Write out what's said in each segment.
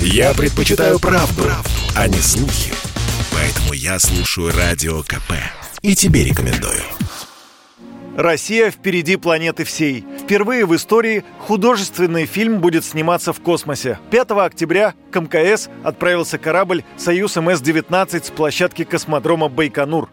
Я предпочитаю правду, правду, а не слухи. Поэтому я слушаю Радио КП. И тебе рекомендую. Россия впереди планеты всей. Впервые в истории художественный фильм будет сниматься в космосе. 5 октября к МКС отправился корабль «Союз МС-19» с площадки космодрома Байконур.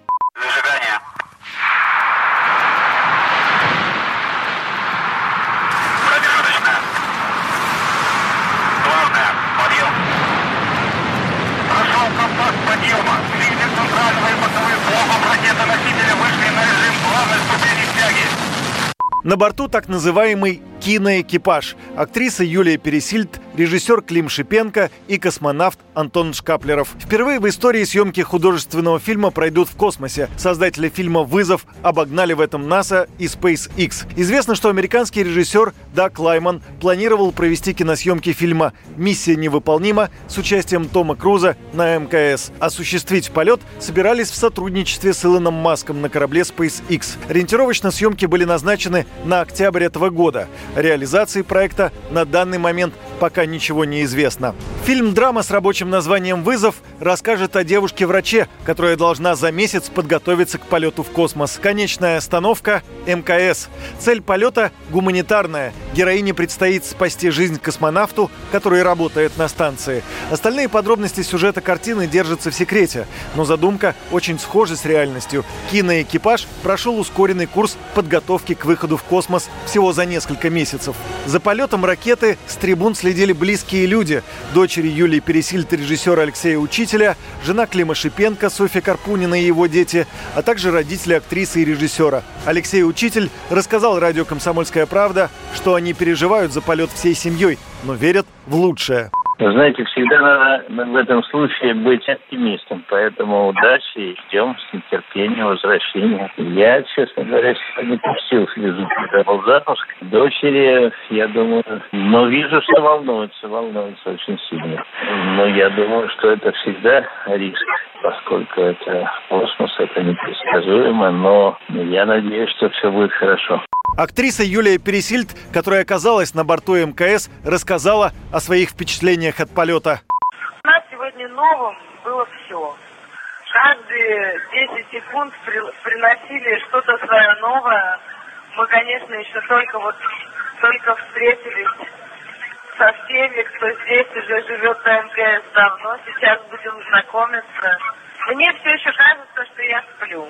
На борту так называемый киноэкипаж. Актриса Юлия Пересильд, режиссер Клим Шипенко и космонавт Антон Шкаплеров. Впервые в истории съемки художественного фильма пройдут в космосе. Создатели фильма «Вызов» обогнали в этом НАСА и SpaceX. Известно, что американский режиссер Дак Лайман планировал провести киносъемки фильма «Миссия невыполнима» с участием Тома Круза на МКС. Осуществить полет собирались в сотрудничестве с Илоном Маском на корабле SpaceX. Ориентировочно съемки были назначены на октябрь этого года. Реализации проекта на данный момент пока ничего не известно. Фильм-драма с рабочим названием «Вызов» расскажет о девушке-враче, которая должна за месяц подготовиться к полету в космос. Конечная остановка – МКС. Цель полета – гуманитарная. Героине предстоит спасти жизнь космонавту, который работает на станции. Остальные подробности сюжета картины держатся в секрете, но задумка очень схожа с реальностью. Киноэкипаж прошел ускоренный курс подготовки к выходу в космос всего за несколько месяцев. За полетом ракеты с трибун следили близкие люди. Дочери Юлии Пересильд, режиссера Алексея Учителя, жена Клима Шипенко, Софья Карпунина и его дети, а также родители актрисы и режиссера. Алексей Учитель рассказал радио «Комсомольская правда», что они переживают за полет всей семьей, но верят в лучшее. Знаете, всегда надо в этом случае быть оптимистом, поэтому удачи и ждем с нетерпением возвращения. Я, честно говоря, сегодня пустил слезу, когда был запуск. Дочери, я думаю, но вижу, что волнуются, волнуются очень сильно. Но я думаю, что это всегда риск, поскольку это космос, это непредсказуемо, но я надеюсь, что все будет хорошо. Актриса Юлия Пересильд, которая оказалась на борту МКС, рассказала о своих впечатлениях от полета. У нас сегодня новым было все. Каждые 10 секунд приносили что-то свое новое. Мы, конечно, еще только вот только встретились со всеми, кто здесь уже живет на МКС давно. Сейчас будем знакомиться. Мне все еще кажется, что я сплю.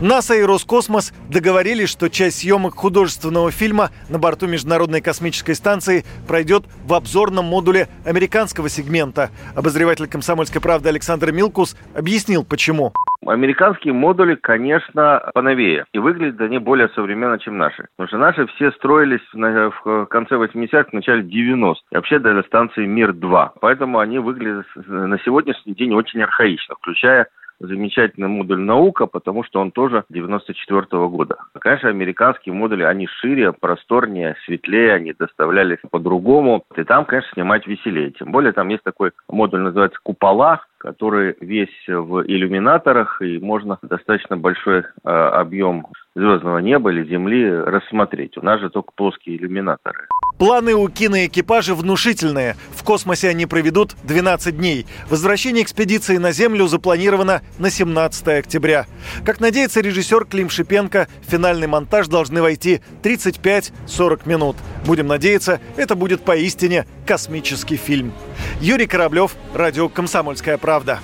НАСА и Роскосмос договорились, что часть съемок художественного фильма на борту Международной космической станции пройдет в обзорном модуле американского сегмента. Обозреватель «Комсомольской правды» Александр Милкус объяснил, почему. Американские модули, конечно, поновее. И выглядят они более современно, чем наши. Потому что наши все строились в конце 80-х, в начале 90-х. И вообще для станции Мир-2. Поэтому они выглядят на сегодняшний день очень архаично, включая замечательный модуль «Наука», потому что он тоже 94 -го года. Конечно, американские модули, они шире, просторнее, светлее, они доставлялись по-другому. И там, конечно, снимать веселее. Тем более там есть такой модуль, называется «Купола», который весь в иллюминаторах, и можно достаточно большой э, объем звездного неба или Земли рассмотреть. У нас же только плоские иллюминаторы. Планы у киноэкипажа внушительные. В космосе они проведут 12 дней. Возвращение экспедиции на Землю запланировано на 17 октября. Как надеется режиссер Клим Шипенко, финальный монтаж должны войти 35-40 минут. Будем надеяться, это будет поистине космический фильм. Юрий Кораблев, радио «Комсомольская правда».